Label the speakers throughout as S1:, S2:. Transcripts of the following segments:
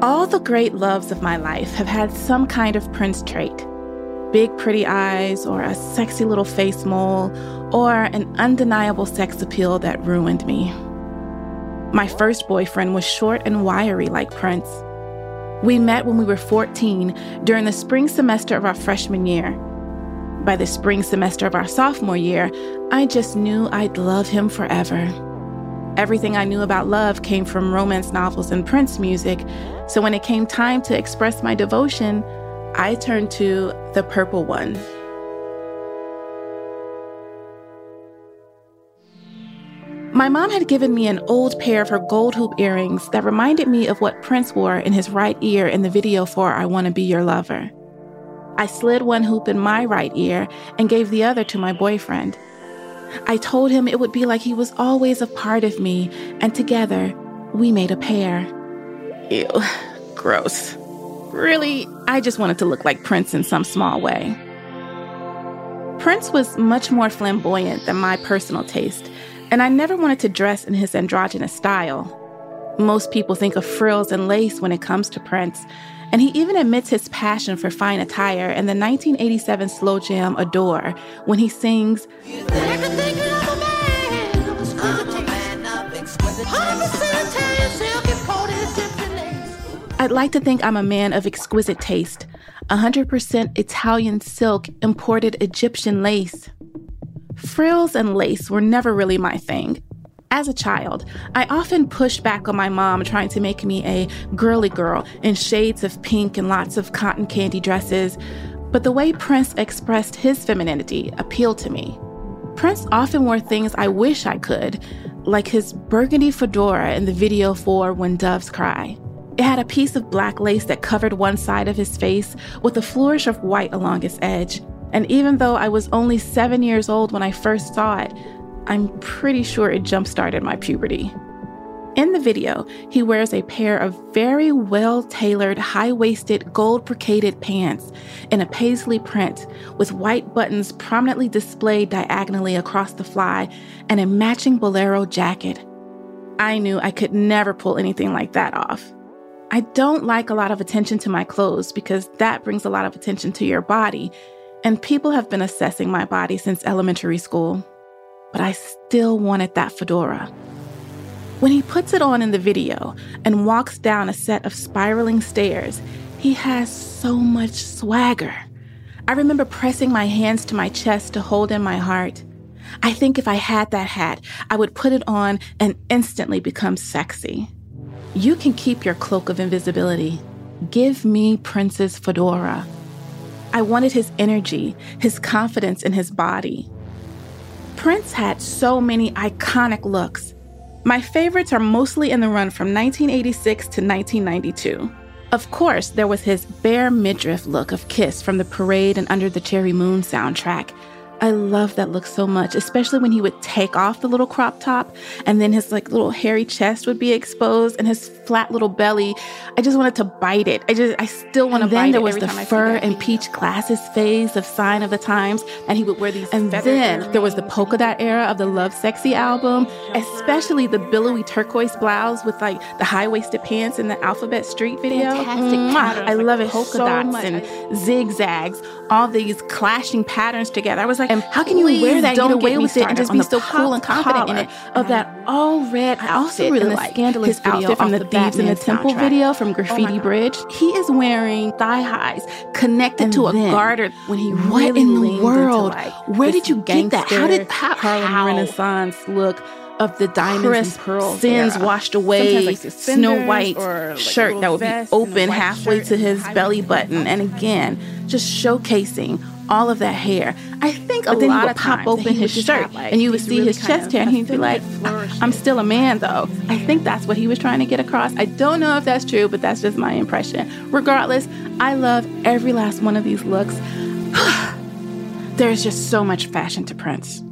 S1: All the great loves of my life have had some kind of Prince trait big, pretty eyes, or a sexy little face mole, or an undeniable sex appeal that ruined me. My first boyfriend was short and wiry like Prince. We met when we were 14 during the spring semester of our freshman year. By the spring semester of our sophomore year, I just knew I'd love him forever. Everything I knew about love came from romance novels and Prince music, so when it came time to express my devotion, I turned to the purple one. My mom had given me an old pair of her gold hoop earrings that reminded me of what Prince wore in his right ear in the video for I Want to Be Your Lover. I slid one hoop in my right ear and gave the other to my boyfriend. I told him it would be like he was always a part of me, and together we made a pair. Ew, gross. Really, I just wanted to look like Prince in some small way. Prince was much more flamboyant than my personal taste, and I never wanted to dress in his androgynous style. Most people think of frills and lace when it comes to Prince, and he even admits his passion for fine attire in the 1987 slow jam Adore when he sings, I'd like to think I'm a man of exquisite taste. 100% Italian silk, imported Egyptian lace. Frills and lace were never really my thing. As a child, I often pushed back on my mom trying to make me a girly girl in shades of pink and lots of cotton candy dresses, but the way Prince expressed his femininity appealed to me. Prince often wore things I wish I could, like his burgundy fedora in the video for When Doves Cry. It had a piece of black lace that covered one side of his face with a flourish of white along its edge. And even though I was only seven years old when I first saw it, I'm pretty sure it jump started my puberty. In the video, he wears a pair of very well tailored, high waisted, gold brocaded pants in a paisley print with white buttons prominently displayed diagonally across the fly and a matching bolero jacket. I knew I could never pull anything like that off. I don't like a lot of attention to my clothes because that brings a lot of attention to your body, and people have been assessing my body since elementary school but I still wanted that fedora. When he puts it on in the video and walks down a set of spiraling stairs, he has so much swagger. I remember pressing my hands to my chest to hold in my heart. I think if I had that hat, I would put it on and instantly become sexy. You can keep your cloak of invisibility. Give me Prince's fedora. I wanted his energy, his confidence in his body. Prince had so many iconic looks. My favorites are mostly in the run from 1986 to 1992. Of course, there was his bare midriff look of Kiss from the Parade and Under the Cherry Moon soundtrack, I love that look so much, especially when he would take off the little crop top and then his like little hairy chest would be exposed and his flat little belly. I just wanted to bite it. I just I still want to bite it. Then there was the fur and peach glasses phase of Sign of the Times, and he would wear these. And then there was the polka dot era of the Lovesexy album, especially the billowy turquoise blouse with like the high waisted pants in the Alphabet Street video.
S2: Fantastic
S1: I
S2: like
S1: love it polka so dots much. and zigzags, all these clashing patterns together. I was like and how can you wear that, get away with it, and just be so cool and confident in it? Of that all red I also really like his outfit from the Thieves in the Temple soundtrack. video from oh Graffiti oh Bridge. He is wearing thigh highs connected and to a garter when he what really in the world? Like
S2: Where did you get that? How did how,
S1: Harlem
S2: how?
S1: Renaissance look? of the diamonds and pearls, sins yeah. washed away, like snow white like shirt that would be open halfway to his belly button, and again, just showcasing all of that hair. I think a lot of pop open his shirt, like, and you would see really his chest hair, and he'd be like, ah, "I'm still a man, though." I think that's what he was trying to get across. I don't know if that's true, but that's just my impression. Regardless, I love every last one of these looks. There's just so much fashion to Prince.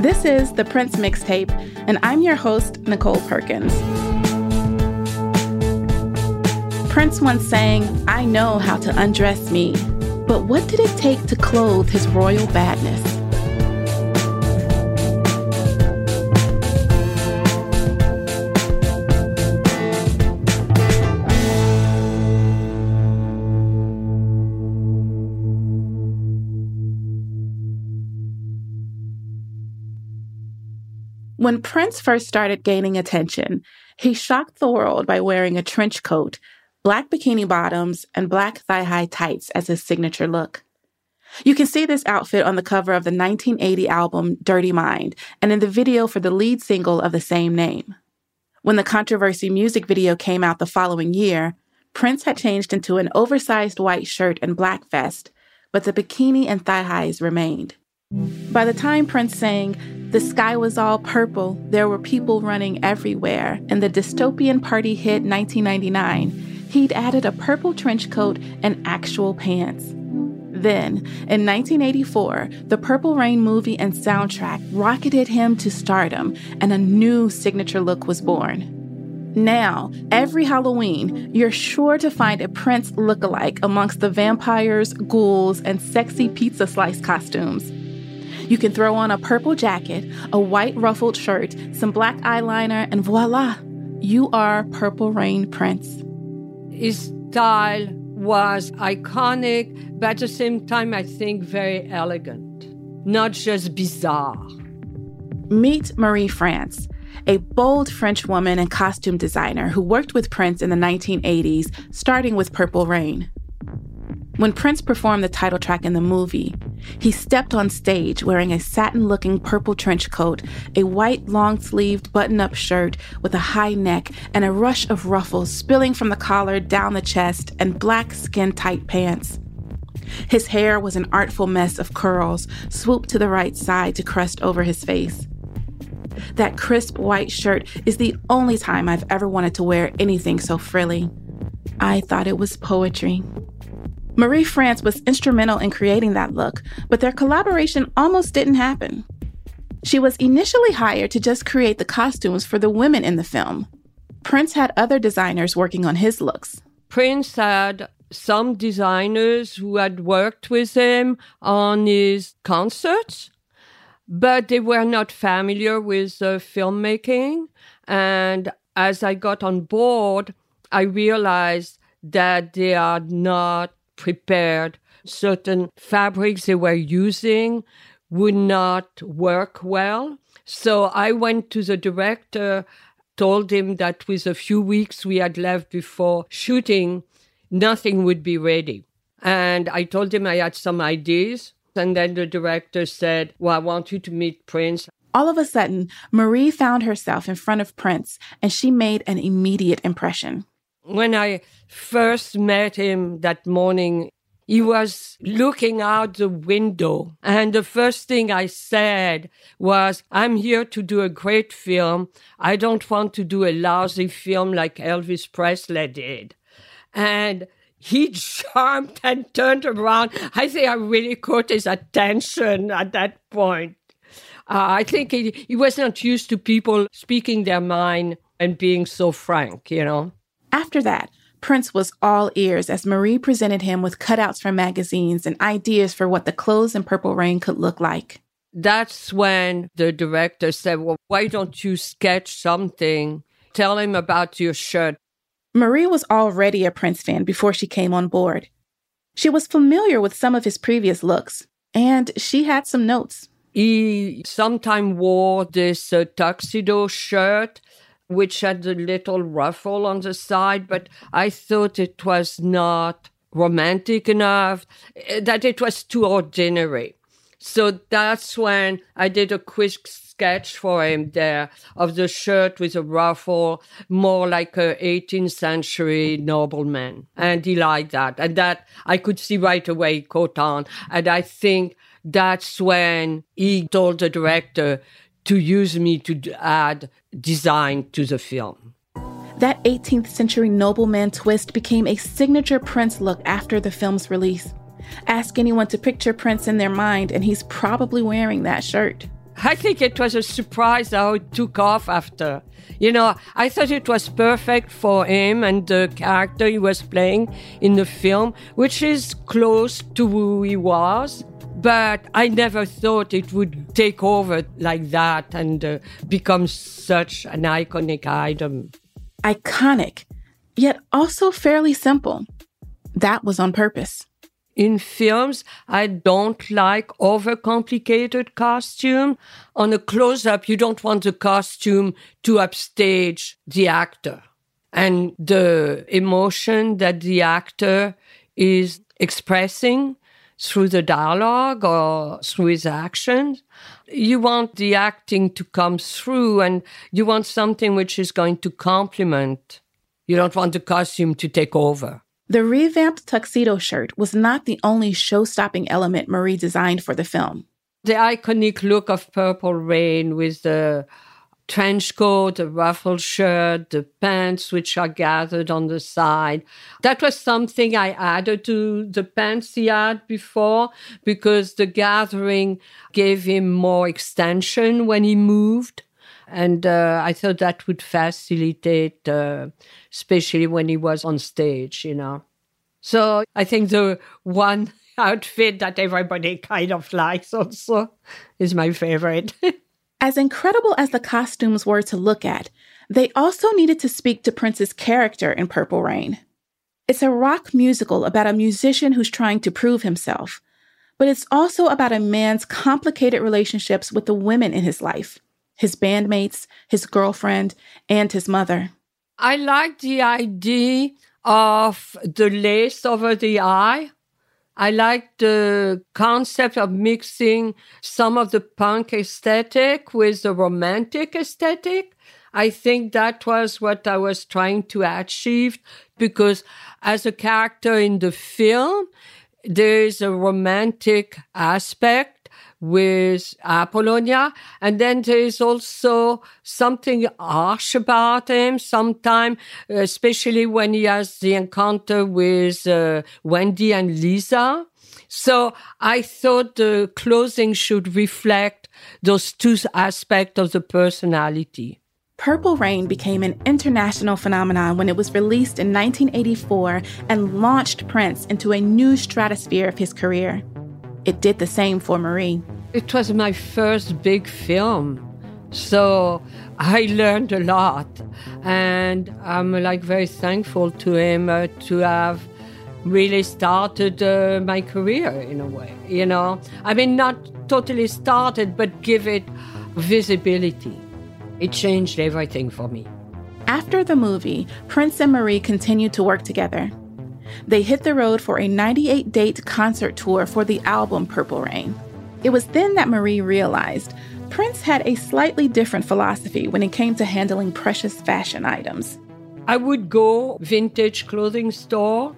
S1: This is the Prince Mixtape, and I'm your host, Nicole Perkins. Prince once sang, I know how to undress me, but what did it take to clothe his royal badness? When Prince first started gaining attention, he shocked the world by wearing a trench coat, black bikini bottoms, and black thigh high tights as his signature look. You can see this outfit on the cover of the 1980 album Dirty Mind and in the video for the lead single of the same name. When the controversy music video came out the following year, Prince had changed into an oversized white shirt and black vest, but the bikini and thigh highs remained. By the time Prince sang, The Sky Was All Purple, there were people running everywhere, and the dystopian party hit 1999, he'd added a purple trench coat and actual pants. Then, in 1984, the Purple Rain movie and soundtrack rocketed him to stardom, and a new signature look was born. Now, every Halloween, you're sure to find a Prince look-alike amongst the vampires, ghouls, and sexy pizza slice costumes. You can throw on a purple jacket, a white ruffled shirt, some black eyeliner, and voila, you are Purple Rain Prince.
S3: His style was iconic, but at the same time, I think very elegant, not just bizarre.
S1: Meet Marie France, a bold French woman and costume designer who worked with Prince in the 1980s, starting with Purple Rain. When Prince performed the title track in the movie, he stepped on stage wearing a satin looking purple trench coat, a white long sleeved button up shirt with a high neck, and a rush of ruffles spilling from the collar down the chest, and black skin tight pants. His hair was an artful mess of curls, swooped to the right side to crest over his face. That crisp white shirt is the only time I've ever wanted to wear anything so frilly. I thought it was poetry. Marie France was instrumental in creating that look, but their collaboration almost didn't happen. She was initially hired to just create the costumes for the women in the film. Prince had other designers working on his looks.
S3: Prince had some designers who had worked with him on his concerts, but they were not familiar with uh, filmmaking. And as I got on board, I realized that they are not prepared. Certain fabrics they were using would not work well. So I went to the director, told him that with a few weeks we had left before shooting, nothing would be ready. And I told him I had some ideas. And then the director said, Well, I want you to meet Prince.
S1: All of a sudden, Marie found herself in front of Prince and she made an immediate impression.
S3: When I first met him that morning, he was looking out the window. And the first thing I said was, I'm here to do a great film. I don't want to do a lousy film like Elvis Presley did. And he jumped and turned around. I think I really caught his attention at that point. Uh, I think he, he was not used to people speaking their mind and being so frank, you know.
S1: After that, Prince was all ears as Marie presented him with cutouts from magazines and ideas for what the clothes in Purple Rain could look like.
S3: that's when the director said, Well, why don't you sketch something? Tell him about your shirt.
S1: Marie was already a Prince fan before she came on board. She was familiar with some of his previous looks, and she had some notes.
S3: He sometimes wore this uh, tuxedo shirt, which had a little ruffle on the side, but I thought it was not romantic enough, eh, that it was too ordinary. So that's when I did a quick sketch for him there of the shirt with a ruffle, more like a 18th century nobleman. And he liked that. And that I could see right away caught on. And I think that's when he told the director to use me to add design to the film.
S1: That 18th century nobleman twist became a signature Prince look after the film's release. Ask anyone to picture Prince in their mind, and he's probably wearing that shirt.
S3: I think it was a surprise how it took off after. You know, I thought it was perfect for him and the character he was playing in the film, which is close to who he was. But I never thought it would take over like that and uh, become such an iconic item.
S1: Iconic, yet also fairly simple. That was on purpose
S3: in films, I don't like overcomplicated costume. On a close up, you don't want the costume to upstage the actor and the emotion that the actor is expressing through the dialogue or through his actions. You want the acting to come through and you want something which is going to complement. You don't want the costume to take over.
S1: The revamped tuxedo shirt was not the only show stopping element Marie designed for the film.
S3: The iconic look of Purple Rain with the trench coat, the ruffled shirt, the pants which are gathered on the side. That was something I added to the pants he had before because the gathering gave him more extension when he moved. And uh, I thought that would facilitate, uh, especially when he was on stage, you know. So I think the one outfit that everybody kind of likes also is my favorite.
S1: as incredible as the costumes were to look at, they also needed to speak to Prince's character in Purple Rain. It's a rock musical about a musician who's trying to prove himself, but it's also about a man's complicated relationships with the women in his life his bandmates, his girlfriend, and his mother.
S3: I like the idea of the lace over the eye. I like the concept of mixing some of the punk aesthetic with the romantic aesthetic. I think that was what I was trying to achieve because as a character in the film, there is a romantic aspect with Apollonia. And then there is also something harsh about him sometimes, especially when he has the encounter with uh, Wendy and Lisa. So I thought the clothing should reflect those two aspects of the personality.
S1: Purple Rain became an international phenomenon when it was released in 1984 and launched Prince into a new stratosphere of his career. It did the same for Marie.
S3: It was my first big film. So I learned a lot. And I'm like very thankful to him uh, to have really started uh, my career in a way, you know. I mean, not totally started, but give it visibility. It changed everything for me.
S1: After the movie, Prince and Marie continued to work together. They hit the road for a 98 date concert tour for the album Purple Rain. It was then that Marie realized Prince had a slightly different philosophy when it came to handling precious fashion items.
S3: I would go vintage clothing store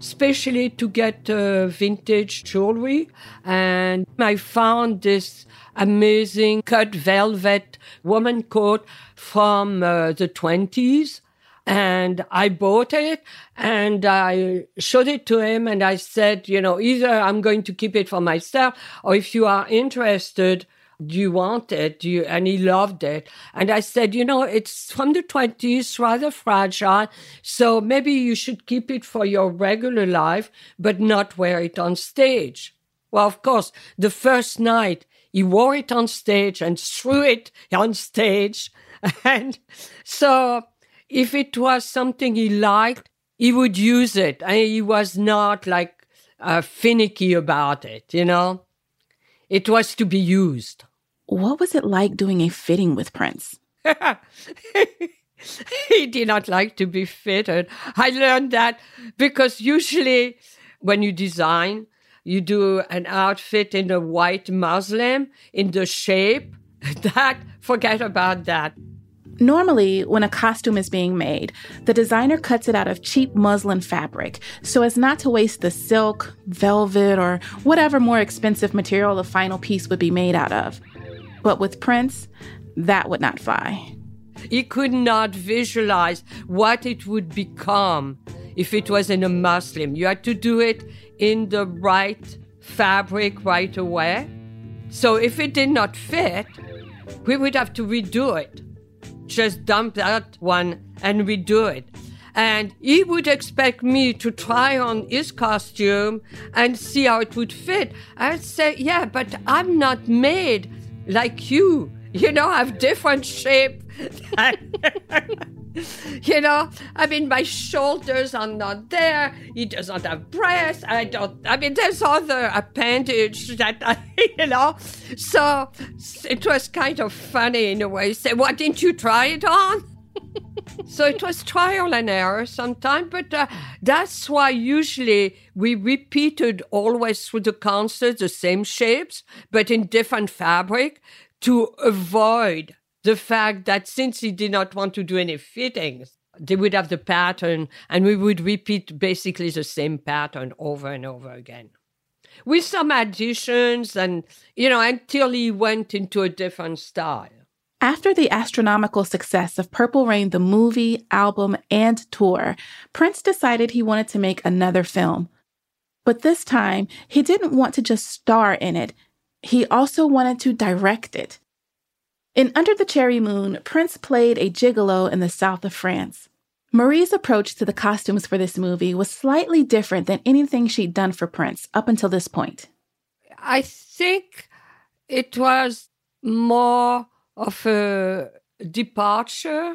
S3: especially to get uh, vintage jewelry and I found this amazing cut velvet woman coat from uh, the 20s and I bought it and I showed it to him and I said, you know, either I'm going to keep it for myself or if you are interested, do you want it? Do you, and he loved it. And I said, you know, it's from the 20s, rather fragile. So maybe you should keep it for your regular life, but not wear it on stage. Well, of course, the first night He wore it on stage and threw it on stage. And so if it was something he liked, he would use it. And he was not like uh, finicky about it, you know? It was to be used.
S1: What was it like doing a fitting with Prince?
S3: he did not like to be fitted. I learned that because usually when you design, you do an outfit in a white muslin in the shape. That, forget about that.
S1: Normally, when a costume is being made, the designer cuts it out of cheap muslin fabric so as not to waste the silk, velvet, or whatever more expensive material the final piece would be made out of. But with Prince, that would not fly.
S3: He could not visualize what it would become if it was in a muslin. You had to do it in the right fabric right away. So if it did not fit, we would have to redo it just dump that one and redo it. And he would expect me to try on his costume and see how it would fit. I'd say, yeah, but I'm not made like you. You know, I have different shape. you know, I mean, my shoulders are not there. He does not have breasts. I don't, I mean, there's other appendage that I, you know. So it was kind of funny in a way. Say, why didn't you try it on? so it was trial and error sometimes, but uh, that's why usually we repeated always through the concert the same shapes, but in different fabric to avoid the fact that since he did not want to do any fittings, they would have the pattern and we would repeat basically the same pattern over and over again. With some additions and, you know, until he went into a different style.
S1: After the astronomical success of Purple Rain, the movie, album, and tour, Prince decided he wanted to make another film. But this time, he didn't want to just star in it, he also wanted to direct it. In Under the Cherry Moon, Prince played a gigolo in the south of France. Marie's approach to the costumes for this movie was slightly different than anything she'd done for Prince up until this point.
S3: I think it was more of a departure.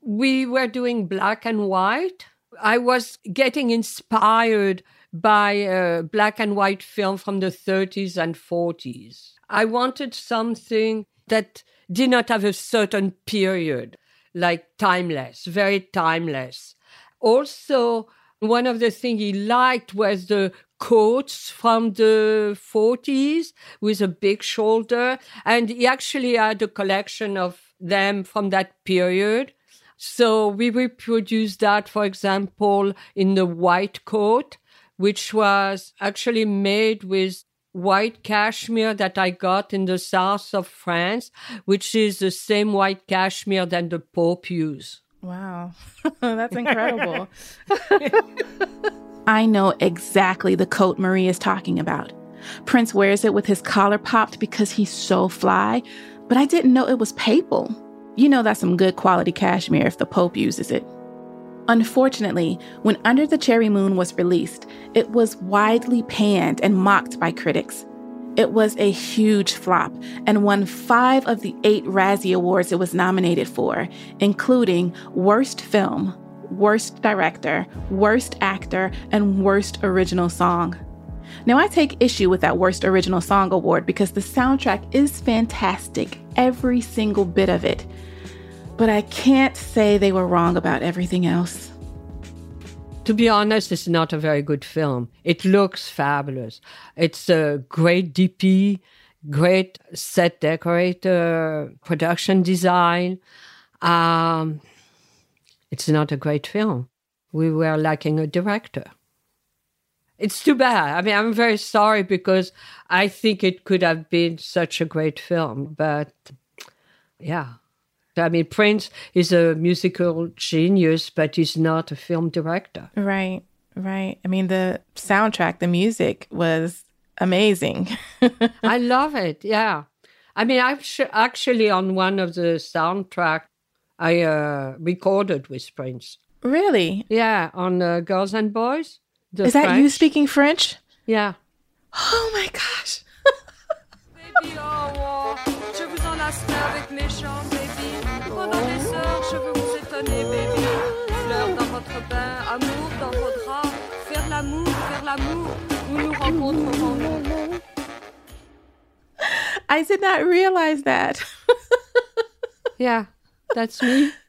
S3: We were doing black and white. I was getting inspired by a black and white film from the 30s and 40s. I wanted something that did not have a certain period, like timeless, very timeless. Also, one of the things he liked was the coats from the 40s with a big shoulder. And he actually had a collection of them from that period. So we reproduced that, for example, in the white coat, which was actually made with white cashmere that I got in the south of France, which is the same white cashmere that the Pope used.
S1: Wow, that's incredible. I know exactly the coat Marie is talking about. Prince wears it with his collar popped because he's so fly, but I didn't know it was papal. You know that's some good quality cashmere if the Pope uses it. Unfortunately, when Under the Cherry Moon was released, it was widely panned and mocked by critics. It was a huge flop and won five of the eight Razzie Awards it was nominated for, including Worst Film, Worst Director, Worst Actor, and Worst Original Song. Now, I take issue with that Worst Original Song award because the soundtrack is fantastic, every single bit of it but I can't say they were wrong about everything else.
S3: To be honest, it's not a very good film. It looks fabulous. It's a great DP, great set decorator, production design. Um, it's not a great film. We were lacking a director. It's too bad. I mean, I'm very sorry because I think it could have been such a great film, but yeah. I mean, Prince is a musical genius, but he's not a film director.
S1: Right, right. I mean, the soundtrack, the music was amazing.
S3: I love it. Yeah. I mean, I've actually on one of the soundtrack I uh, recorded with Prince.
S1: Really?
S3: Yeah, on uh, Girls and Boys.
S1: Is that you speaking French?
S3: Yeah.
S1: Oh my gosh.
S3: Des je veux vous étonner, baby. Fleurs dans votre bain, amour dans vos draps. Faire l'amour, faire l'amour, où nous rencontrerons-nous.
S1: I did not realize that.
S3: yeah, that's me.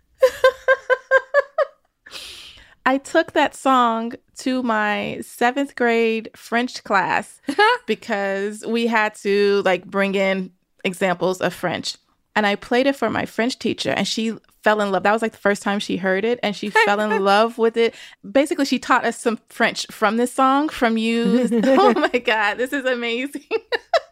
S1: I took that song to my seventh grade French class because we had to like bring in examples of French. And I played it for my French teacher, and she fell in love. That was like the first time she heard it, and she fell in love with it. Basically, she taught us some French from this song from you. oh my God, this is amazing.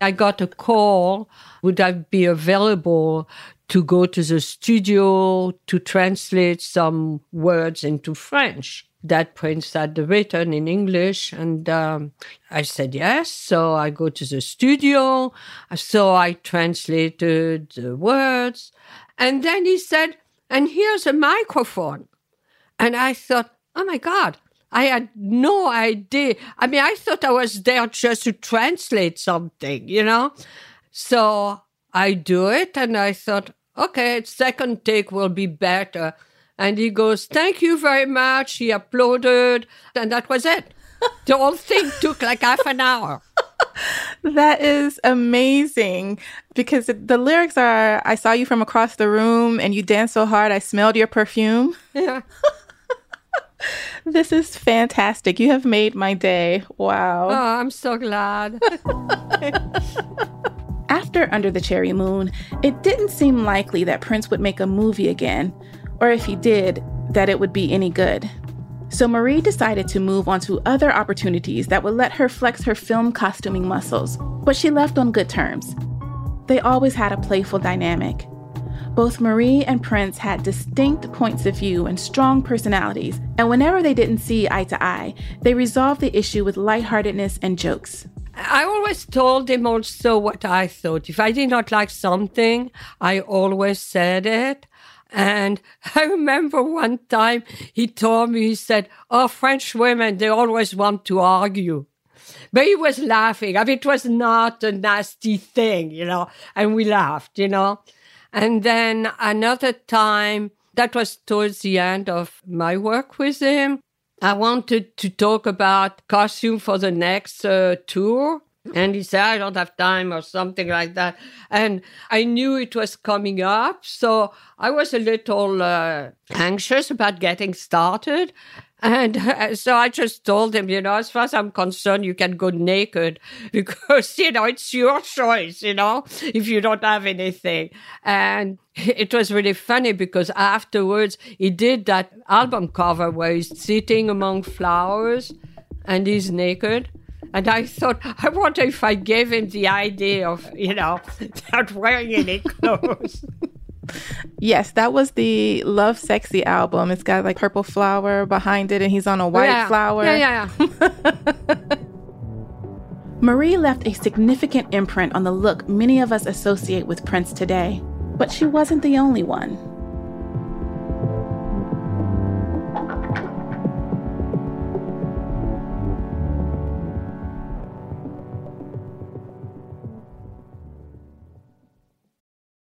S3: I got a call. Would I be available to go to the studio to translate some words into French? that Prince had written in English. And um, I said yes. So I go to the studio. So I translated the words. And then he said, and here's a microphone. And I thought, oh my God, I had no idea. I mean, I thought I was there just to translate something, you know? So I do it and I thought, okay, second take will be better. And he goes, Thank you very much. He applauded, and that was it. the whole thing took like half an hour.
S1: That is amazing because the lyrics are I saw you from across the room and you danced so hard I smelled your perfume.
S3: Yeah.
S1: this is fantastic. You have made my day. Wow.
S3: Oh, I'm so glad.
S1: After Under the Cherry Moon, it didn't seem likely that Prince would make a movie again or if he did, that it would be any good. So Marie decided to move on to other opportunities that would let her flex her film costuming muscles, but she left on good terms. They always had a playful dynamic. Both Marie and Prince had distinct points of view and strong personalities, and whenever they didn't see eye to eye, they resolved the issue with lightheartedness and jokes.
S3: I always told him also what I thought. If I did not like something, I always said it. And I remember one time he told me, he said, Oh, French women, they always want to argue. But he was laughing. I mean, it was not a nasty thing, you know, and we laughed, you know. And then another time, that was towards the end of my work with him. I wanted to talk about costume for the next uh, tour. And he said, I don't have time or something like that. And I knew it was coming up. So I was a little uh, anxious about getting started. And uh, so I just told him, you know, as far as I'm concerned, you can go naked because, you know, it's your choice, you know, if you don't have anything. And it was really funny because afterwards he did that album cover where he's sitting among flowers and he's naked. And I thought, I wonder if I gave him the idea of, you know, not wearing any clothes.
S1: yes, that was the Lovesexy album. It's got like purple flower behind it, and he's on a white
S3: yeah.
S1: flower.
S3: Yeah, yeah,
S1: yeah. Marie left a significant imprint on the look many of us associate with Prince today, but she wasn't the only one.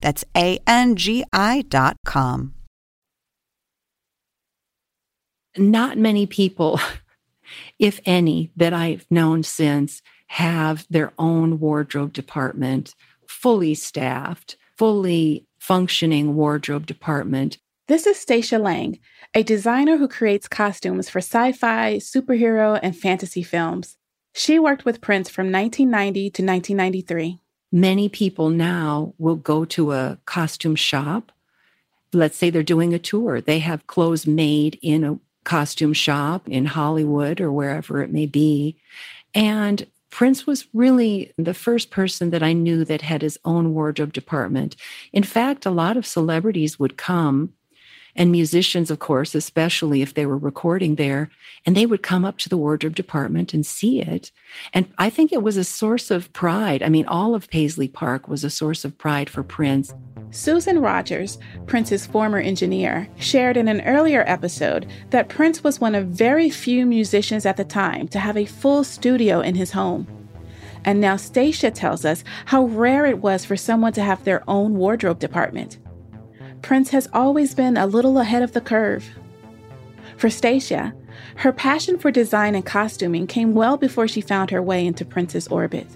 S4: That's A N G I dot com.
S2: Not many people, if any, that I've known since have their own wardrobe department fully staffed fully functioning wardrobe department.
S1: This is Stacia Lang, a designer who creates costumes for sci fi, superhero, and fantasy films. She worked with Prince from 1990 to 1993.
S2: Many people now will go to a costume shop. Let's say they're doing a tour, they have clothes made in a costume shop in Hollywood or wherever it may be. And Prince was really the first person that I knew that had his own wardrobe department. In fact, a lot of celebrities would come and musicians, of course, especially if they were recording there, and they would come up to the wardrobe department and see it. And I think it was a source of pride. I mean, all of Paisley Park was a source of pride for Prince.
S1: Susan Rogers, Prince's former engineer, shared in an earlier episode that Prince was one of very few musicians at the time to have a full studio in his home. And now Stacia tells us how rare it was for someone to have their own wardrobe department. Prince has always been a little ahead of the curve. For Stacia, her passion for design and costuming came well before she found her way into Prince's orbit.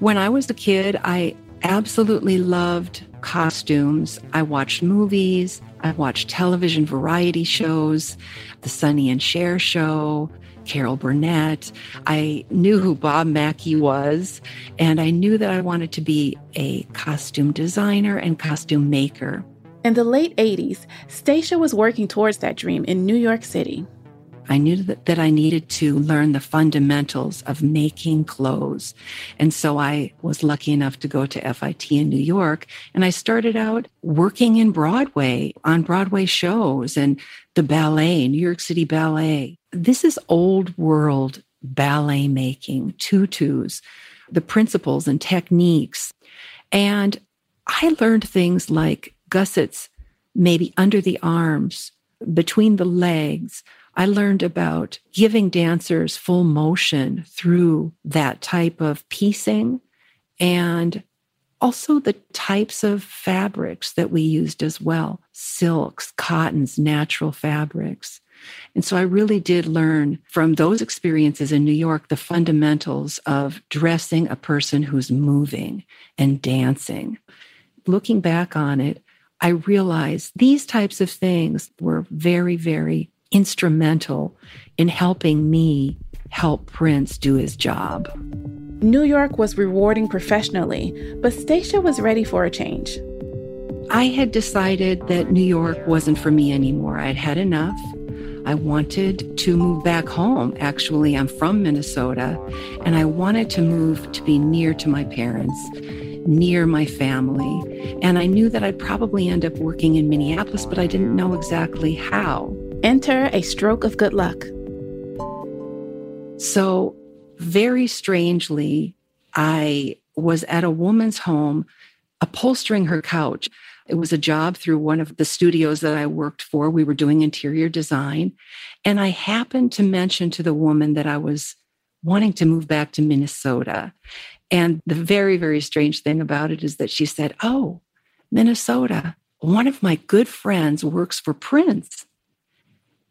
S2: When I was a kid, I absolutely loved costumes. I watched movies, I watched television variety shows, The Sonny and Cher show, Carol Burnett. I knew who Bob Mackie was, and I knew that I wanted to be a costume designer and costume maker.
S1: In the late 80s, Stacia was working towards that dream in New York City.
S2: I knew that, that I needed to learn the fundamentals of making clothes. And so I was lucky enough to go to FIT in New York. And I started out working in Broadway on Broadway shows and the ballet, New York City Ballet. This is old world ballet making, tutus, the principles and techniques. And I learned things like gussets, maybe under the arms, between the legs. I learned about giving dancers full motion through that type of piecing and also the types of fabrics that we used as well silks, cottons, natural fabrics. And so I really did learn from those experiences in New York the fundamentals of dressing a person who's moving and dancing. Looking back on it, I realized these types of things were very, very instrumental in helping me help Prince do his job.
S1: New York was rewarding professionally, but Stacia was ready for a change.
S2: I had decided that New York wasn't for me anymore. I'd had enough. I wanted to move back home. Actually, I'm from Minnesota, and I wanted to move to be near to my parents near my family. And I knew that I'd probably end up working in Minneapolis, but I didn't know exactly how.
S1: Enter a stroke of good luck.
S2: So, very strangely, I was at a woman's home upholstering her couch. It was a job through one of the studios that I worked for. We were doing interior design. And I happened to mention to the woman that I was wanting to move back to Minnesota. And the very, very strange thing about it is that she said, Oh, Minnesota, one of my good friends works for Prince.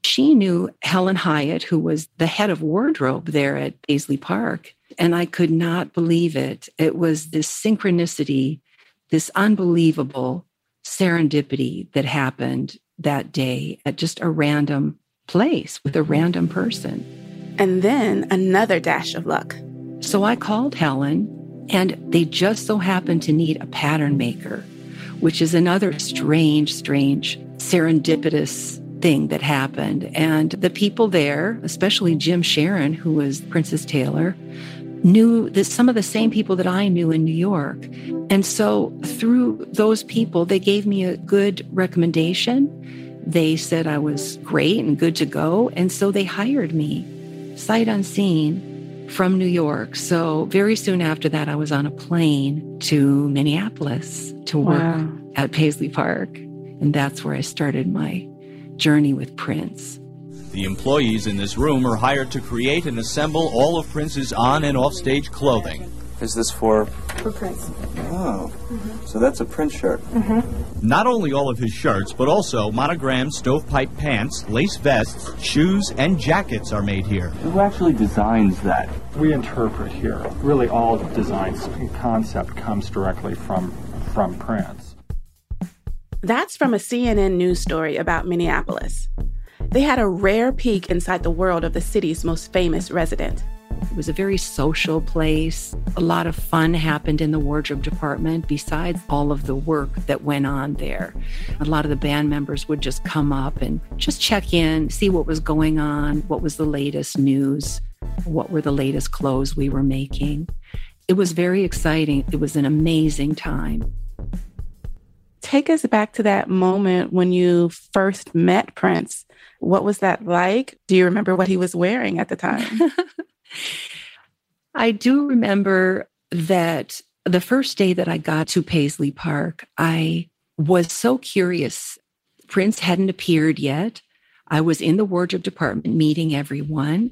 S2: She knew Helen Hyatt, who was the head of wardrobe there at Paisley Park. And I could not believe it. It was this synchronicity, this unbelievable serendipity that happened that day at just a random place with a random person.
S1: And then another dash of luck.
S2: So I called Helen, and they just so happened to need a pattern maker, which is another strange, strange, serendipitous thing that happened. And the people there, especially Jim Sharon, who was Prince's tailor, knew that some of the same people that I knew in New York. And so through those people, they gave me a good recommendation. They said I was great and good to go. And so they hired me sight unseen from New York. So very soon after that, I was on a plane to Minneapolis to work wow. at Paisley Park. And that's where I started my journey with Prince.
S5: The employees in this room are hired to create and assemble all of Prince's on and off stage clothing.
S6: Is this for?
S7: For Prince.
S6: Oh, mm-hmm. so that's a Prince shirt.
S7: Mm-hmm.
S5: Not only all of his shirts, but also monogrammed stovepipe pants, lace vests, shoes, and jackets are made here.
S6: Who actually designs that?
S8: We interpret here. Really, all the designs and concept comes directly from from Prince.
S1: That's from a CNN news story about Minneapolis. They had a rare peek inside the world of the city's most famous resident.
S2: It was a very social place. A lot of fun happened in the wardrobe department besides all of the work that went on there. A lot of the band members would just come up and just check in, see what was going on, what was the latest news, what were the latest clothes we were making. It was very exciting. It was an amazing time.
S1: Take us back to that moment when you first met Prince. What was that like? Do you remember what he was wearing at the time?
S2: I do remember that the first day that I got to Paisley Park, I was so curious. Prince hadn't appeared yet. I was in the wardrobe department meeting everyone.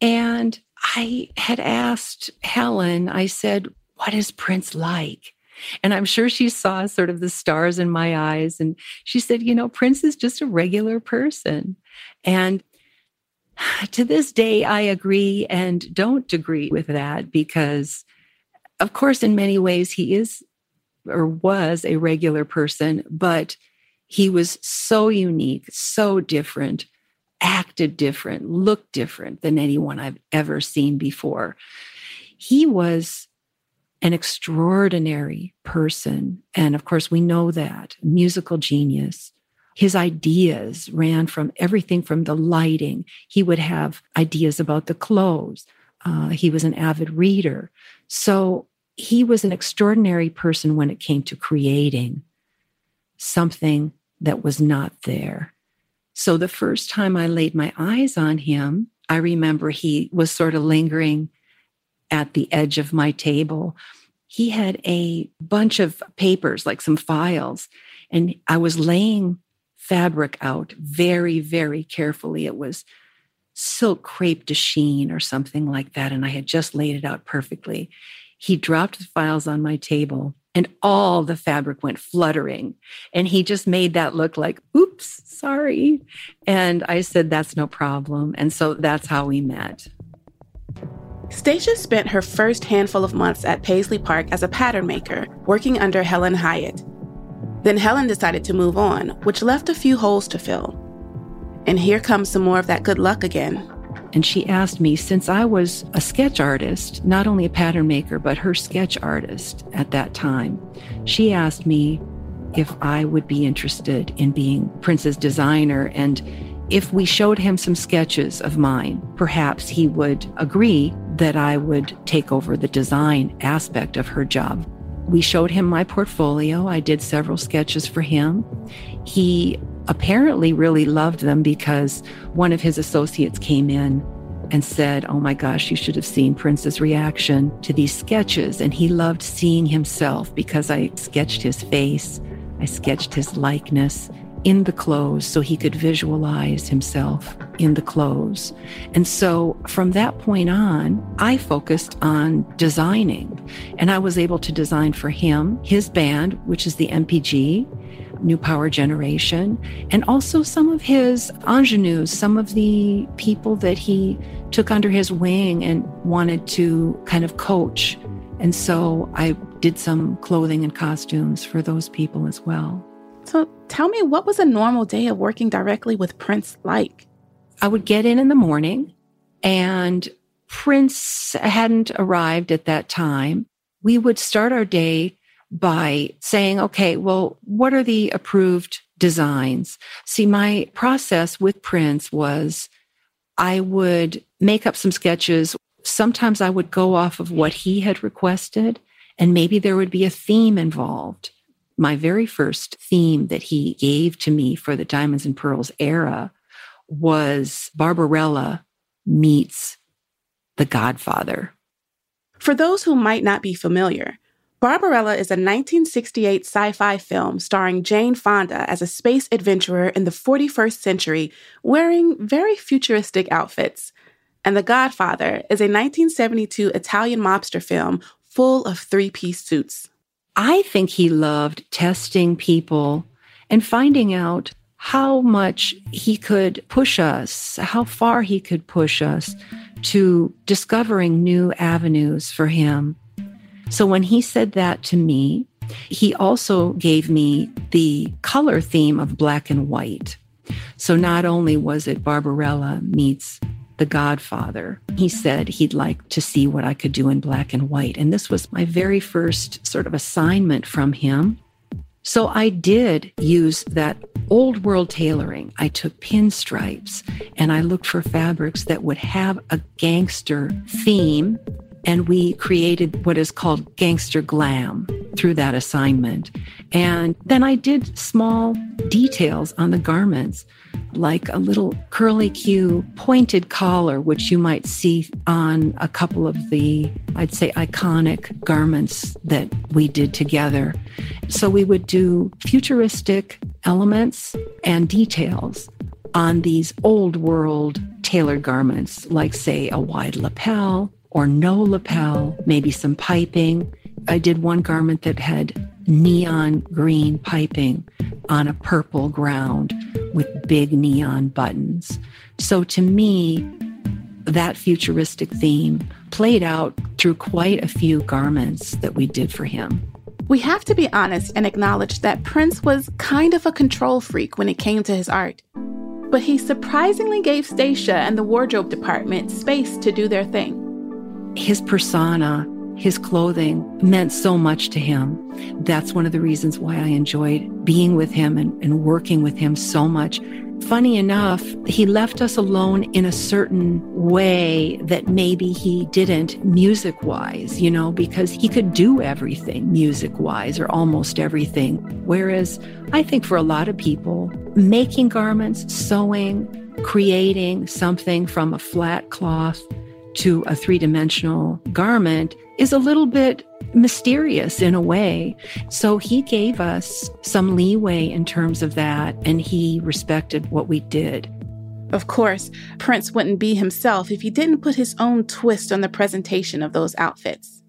S2: And I had asked Helen, I said, What is Prince like? And I'm sure she saw sort of the stars in my eyes. And she said, You know, Prince is just a regular person. And to this day, I agree and don't agree with that because, of course, in many ways, he is or was a regular person, but he was so unique, so different, acted different, looked different than anyone I've ever seen before. He was an extraordinary person. And of course, we know that musical genius, his ideas ran from everything from the lighting. He would have ideas about the clothes. Uh, he was an avid reader. So he was an extraordinary person when it came to creating something that was not there. So the first time I laid my eyes on him, I remember he was sort of lingering at the edge of my table. He had a bunch of papers, like some files, and I was laying fabric out very, very carefully. It was silk crepe de chine or something like that. And I had just laid it out perfectly. He dropped the files on my table and all the fabric went fluttering. And he just made that look like, oops, sorry. And I said, that's no problem. And so that's how we met.
S1: Stacia spent her first handful of months at Paisley Park as a pattern maker, working under Helen Hiatt, then Helen decided to move on, which left a few holes to fill. And here comes some more of that good luck again.
S2: And she asked me, since I was a sketch artist, not only a pattern maker, but her sketch artist at that time, she asked me if I would be interested in being Prince's designer. And if we showed him some sketches of mine, perhaps he would agree that I would take over the design aspect of her job. We showed him my portfolio. I did several sketches for him. He apparently really loved them because one of his associates came in and said, Oh my gosh, you should have seen Prince's reaction to these sketches. And he loved seeing himself because I sketched his face, I sketched his likeness, in the clothes so he could visualize himself in the clothes. And so from that point on, I focused on designing and I was able to design for him, his band, which is the NPG, New Power Generation, and also some of his ingenues, some of the people that he took under his wing and wanted to kind of coach. And so I did some clothing and costumes for those people as well.
S1: So tell me, what was a normal day of working directly with Prince like?
S2: I would get in in the morning, and Prince hadn't arrived at that time. We would start our day by saying, okay, well, what are the approved designs? See, my process with Prince was I would make up some sketches. Sometimes I would go off of what he had requested, and maybe there would be a theme involved my very first theme that he gave to me for the Diamonds and Pearls era was Barbarella meets The Godfather.
S1: For those who might not be familiar, Barbarella is a 1968 sci fi film starring Jane Fonda as a space adventurer in the 41st century wearing very futuristic outfits. And The Godfather is a 1972 Italian mobster film full of three piece suits.
S2: I think he loved testing people and finding out how much he could push us, how far he could push us to discovering new avenues for him. So when he said that to me, He also gave me the color theme of black and white. So not only was it Barbarella meets The Godfather, he said he'd like to see what I could do in black and white. And this was my very first sort of assignment from him. So I did use that old world tailoring. I took pinstripes and I looked for fabrics that would have a gangster theme and we created what is called gangster glam through that assignment. And then I did small details on the garments, like a little curly Q pointed collar, which you might see on a couple of the, I'd say, iconic garments that we did together. So we would do futuristic elements and details on these old world tailored garments, like, say, a wide lapel or no lapel, maybe some piping. I did one garment that had neon green piping on a purple ground with big neon buttons. So to me, that futuristic theme played out through quite a few garments that we did for him.
S1: We have to be honest and acknowledge that Prince was kind of a control freak when it came to his art. But he surprisingly gave Stacia and the wardrobe department space to do their thing
S2: his persona, his clothing meant so much to him. That's one of the reasons why I enjoyed being with him and, and working with him so much. Funny enough, he left us alone in a certain way that maybe he didn't music wise, you know, because he could do everything music wise or almost everything. Whereas I think for a lot of people, making garments, sewing, creating something from a flat cloth to a three dimensional garment is a little bit mysterious in a way. So he gave us some leeway in terms of that, and he respected what we did.
S1: Of course, Prince wouldn't be himself if he didn't put his own twist on the presentation of those outfits.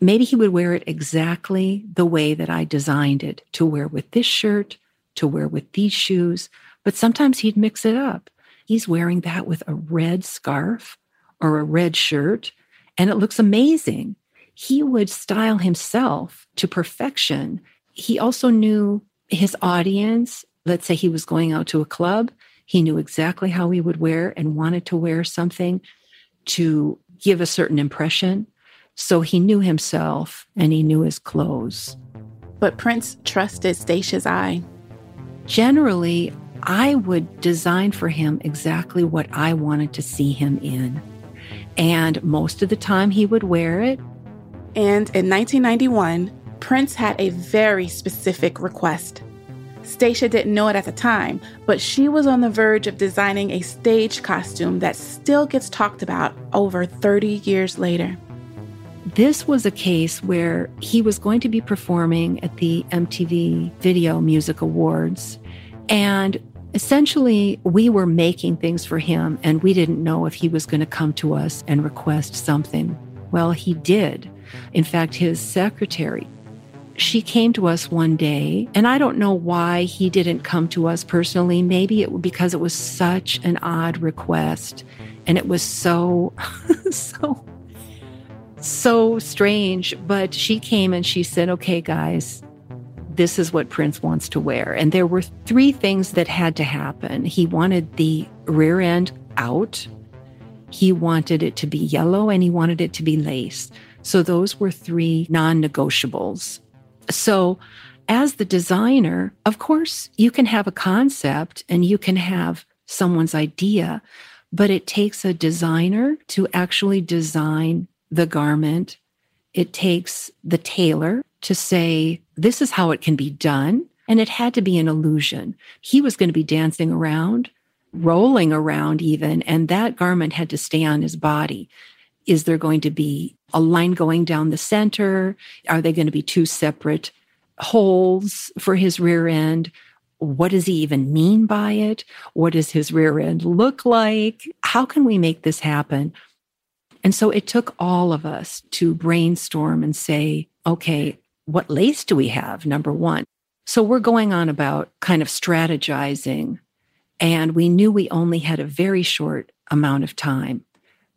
S2: Maybe he would wear it exactly the way that I designed it to wear with this shirt, to wear with these shoes, but sometimes he'd mix it up. He's wearing that with a red scarf or a red shirt, and it looks amazing. He would style himself to perfection. He also knew his audience. Let's say he was going out to a club, he knew exactly how he would wear and wanted to wear something to give a certain impression. So he knew himself and he knew his clothes.
S1: But Prince trusted Stacia's eye.
S2: Generally, I would design for him exactly what I wanted to see him in. And most of the time he would wear it.
S1: And in 1991, Prince had a very specific request. Stacia didn't know it at the time, but she was on the verge of designing a stage costume that still gets talked about over 30 years later.
S2: This was a case where he was going to be performing at the MTV Video Music Awards. And Essentially, we were making things for him, and we didn't know if he was going to come to us and request something. Well, he did. In fact, his secretary, she came to us one day, and I don't know why he didn't come to us personally. Maybe it was because it was such an odd request, and it was so, so, so strange. But she came and she said, Okay, guys, this is what Prince wants to wear. And there were three things that had to happen. He wanted the rear end out, he wanted it to be yellow, and he wanted it to be lace. So those were three non negotiables. So, as the designer, of course, you can have a concept and you can have someone's idea, but it takes a designer to actually design the garment. It takes the tailor to say, this is how it can be done. And it had to be an illusion. He was going to be dancing around, rolling around even, and that garment had to stay on his body. Is there going to be a line going down the center? Are they going to be two separate holes for his rear end? What does he even mean by it? What does his rear end look like? How can we make this happen? And so it took all of us to brainstorm and say, okay, what lace do we have? Number one. So we're going on about kind of strategizing. And we knew we only had a very short amount of time.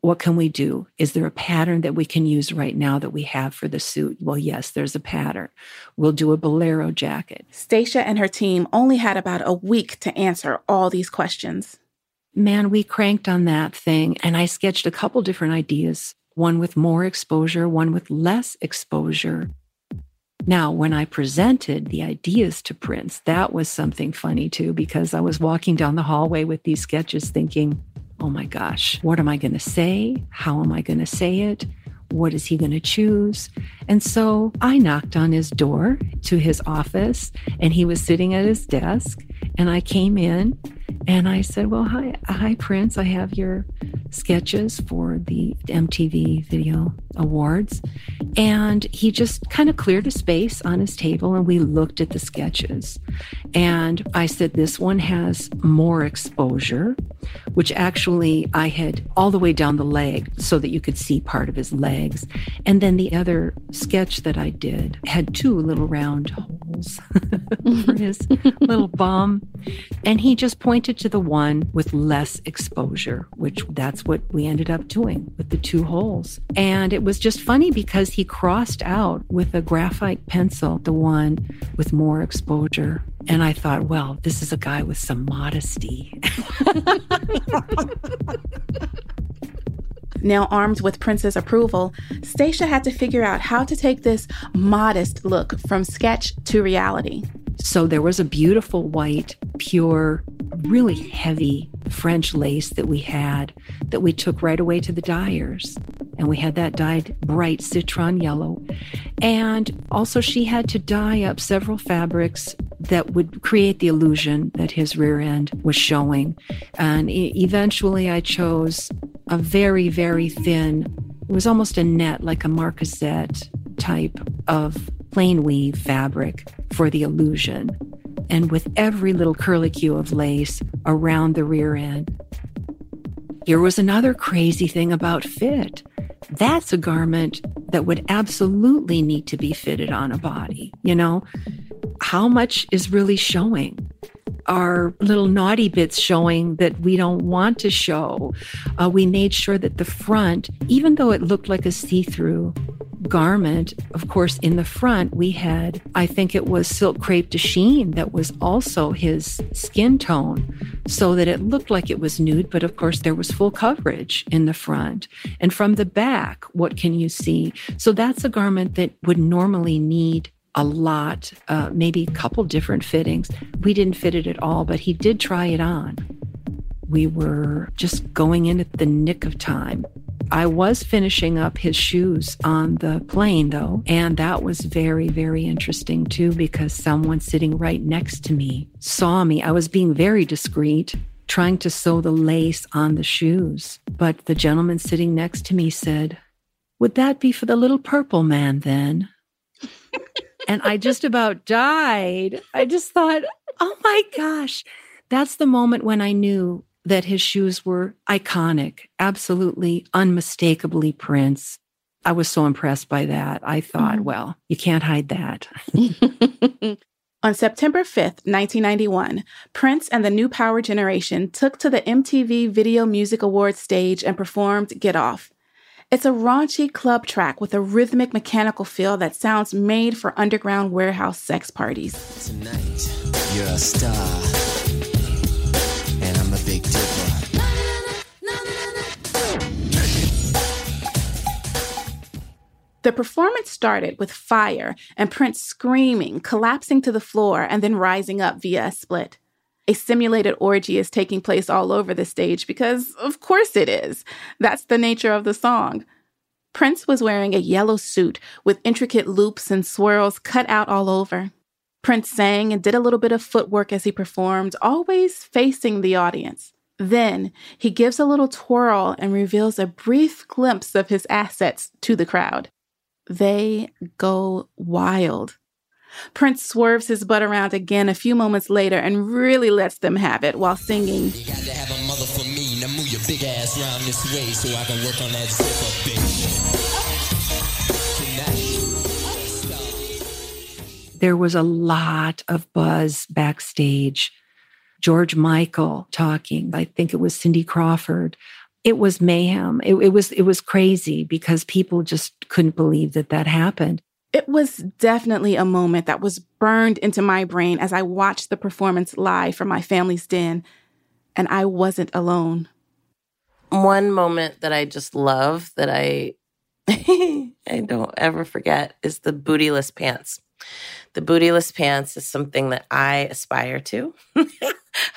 S2: what can we do? Is there a pattern that we can use right now that we have for the suit? Well, yes, there's a pattern. We'll do a bolero jacket.
S1: Stacia and her team only had about a week to answer all these questions.
S2: Man, we cranked on that thing and I sketched a couple different ideas, one with more exposure, one with less exposure. Now, when I presented the ideas to Prince, that was something funny too, because I was walking down the hallway with these sketches thinking, oh my gosh, what am I going to say? How am I going to say it? What is he going to choose? And so I knocked on his door to his office, and he was sitting at his desk. And I came in and I said, Well, hi, hi, Prince. I have your sketches for the MTV Video Awards. And he just kind of cleared a space on his table and we looked at the sketches. And I said, This one has more exposure, which actually I had all the way down the leg so that you could see part of his legs. And then the other sketch that I did had two little round holes for his little bum. And he just pointed to the one with less exposure, which that's what we ended up doing with the two holes. And it was just funny because he crossed out with a graphite pencil the one with more exposure. And I thought, well, this is a guy with some modesty.
S1: Now armed with Prince's approval, Stacia had to figure out how to take this modest look from sketch to reality.
S2: So there was a beautiful white, pure, really heavy French lace that we had that we took right away to the dyers. And we had that dyed bright citron yellow. And also, she had to dye up several fabrics that would create the illusion that his rear end was showing. And eventually, I chose a very, very thin, it was almost a net, like a marquisette type of plain weave fabric for the illusion. And with every little curlicue of lace around the rear end. Here was another crazy thing about fit. That's a garment that would absolutely need to be fitted on a body. You know, how much is really showing? Are little naughty bits showing that we don't want to show? Uh, we made sure that the front, even though it looked like a see through, garment, of course, in the front, we had, I think it was silk crepe de chine that was also his skin tone, so that it looked like it was nude, but of course, there was full coverage in the front. And from the back, what can you see? So that's a garment that would normally need a lot, uh, maybe a couple different fittings. We didn't fit it at all, but he did try it on. We were just going in at the nick of time. I was finishing up his shoes on the plane, though, and that was very, very interesting too, because someone sitting right next to me saw me. I was being very discreet, trying to sew the lace on the shoes. But the gentleman sitting next to me said, Would that be for the little purple man then? and I just about died. I just thought, Oh my gosh. That's the moment when I knew that his shoes were iconic, absolutely unmistakably Prince. I was so impressed by that. I thought, mm-hmm. well, you can't hide that.
S1: On September 5th, 1991, Prince and the New Power Generation took to the MTV Video Music Awards stage and performed Get Off. It's a raunchy club track with a rhythmic mechanical feel that sounds made for underground warehouse sex parties. Tonight, you're a star. The performance started with fire and Prince screaming, collapsing to the floor, and then rising up via a split. A simulated orgy is taking place all over the stage because, of course, it is. That's the nature of the song. Prince was wearing a yellow suit with intricate loops and swirls cut out all over. Prince sang and did a little bit of footwork as he performed, always facing the audience. Then he gives a little twirl and reveals a brief glimpse of his assets to the crowd. They go wild. Prince swerves his butt around again a few moments later and really lets them have it while singing.
S2: There was a lot of buzz backstage. George Michael talking. I think it was Cindy Crawford it was mayhem. It, it was it was crazy because people just couldn't believe that that happened.
S1: It was definitely a moment that was burned into my brain as I watched the performance live from my family's den, and I wasn't alone.
S7: One moment that I just love that I I don't ever forget is the bootyless pants. The bootyless pants is something that I aspire to.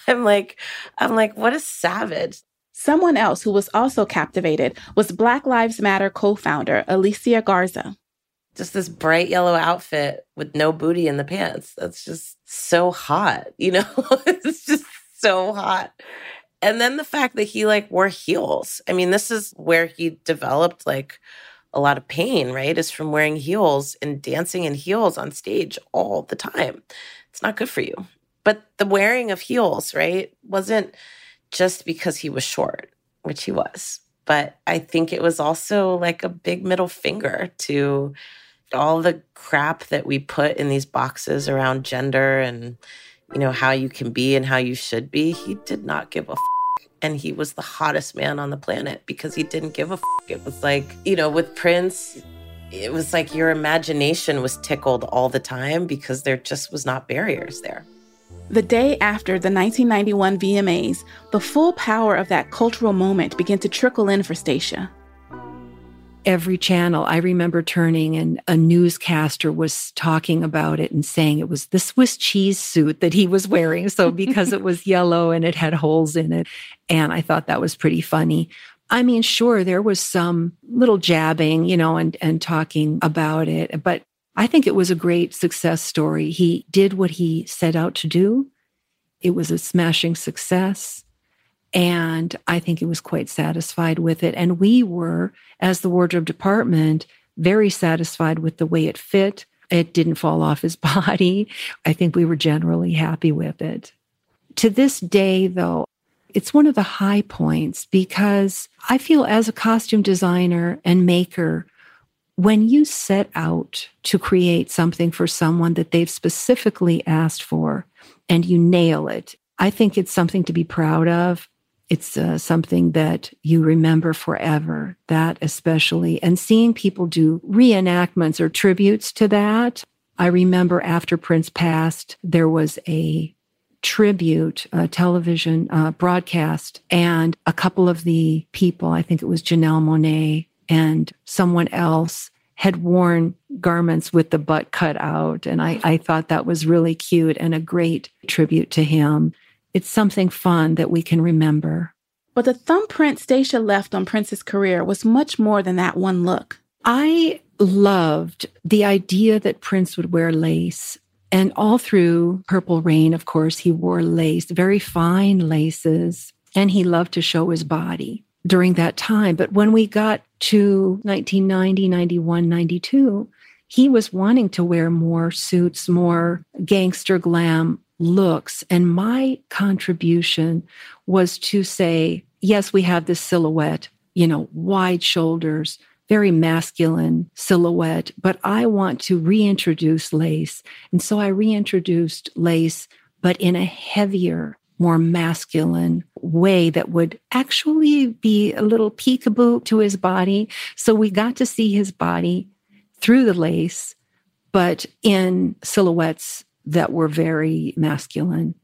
S7: I'm like, I'm like, what a savage.
S1: Someone else who was also captivated was Black Lives Matter co founder Alicia Garza.
S7: Just this bright yellow outfit with no booty in the pants. That's just so hot, you know? it's just so hot. And then the fact that he like wore heels. I mean, this is where he developed like a lot of pain, right? Is from wearing heels and dancing in heels on stage all the time. It's not good for you. But the wearing of heels, right, wasn't just because he was short, which he was. But I think it was also like a big middle finger to all the crap that we put in these boxes around gender and, you know, how you can be and how you should be. He did not give a f- and he was the hottest man on the planet because he didn't give a f- it was like you know with prince it was like your imagination was tickled all the time because there just was not barriers there.
S1: The day after the 1991 VMAs, the full power of that cultural moment began to trickle in for Stacia
S2: every channel. I remember turning and a newscaster was talking about it and saying it was the Swiss cheese suit that he was wearing. So because it was yellow and it had holes in it. And I thought that was pretty funny. I mean, sure, there was some little jabbing, you know, and, and talking about it, but I think it was a great success story. He did what he set out to do. It was a smashing success. And I think he was quite satisfied with it. And we were, as the wardrobe department, very satisfied with the way it fit. It didn't fall off his body. I think we were generally happy with it. To this day, though, it's one of the high points because I feel as a costume designer and maker, when you set out to create something for someone that they've specifically asked for and you nail it, I think it's something to be proud of it's uh, something that you remember forever, that especially. And seeing people do reenactments or tributes to that. I remember after Prince passed, there was a tribute, television uh, broadcast, and a couple of the people, I think it was Janelle Monáe and someone else, had worn garments with the butt cut out. And I, I thought that was really cute and a great tribute to him. It's something fun that we can remember.
S1: But the thumbprint Stacia left on Prince's career was much more than that one look.
S2: I loved the idea that Prince would wear lace. And all through Purple Rain, of course, he wore lace, very fine laces, and he loved to show his body during that time. But when we got to 1990, 91, 92, he was wanting to wear more suits, more gangster glam looks. And my contribution was to say, yes, we have this silhouette, you know, wide shoulders, very masculine silhouette, but I want to reintroduce lace. And so I reintroduced lace, but in a heavier, more masculine way that would actually be a little peekaboo to his body. So we got to see his body through the lace, but in silhouettes that were very masculine.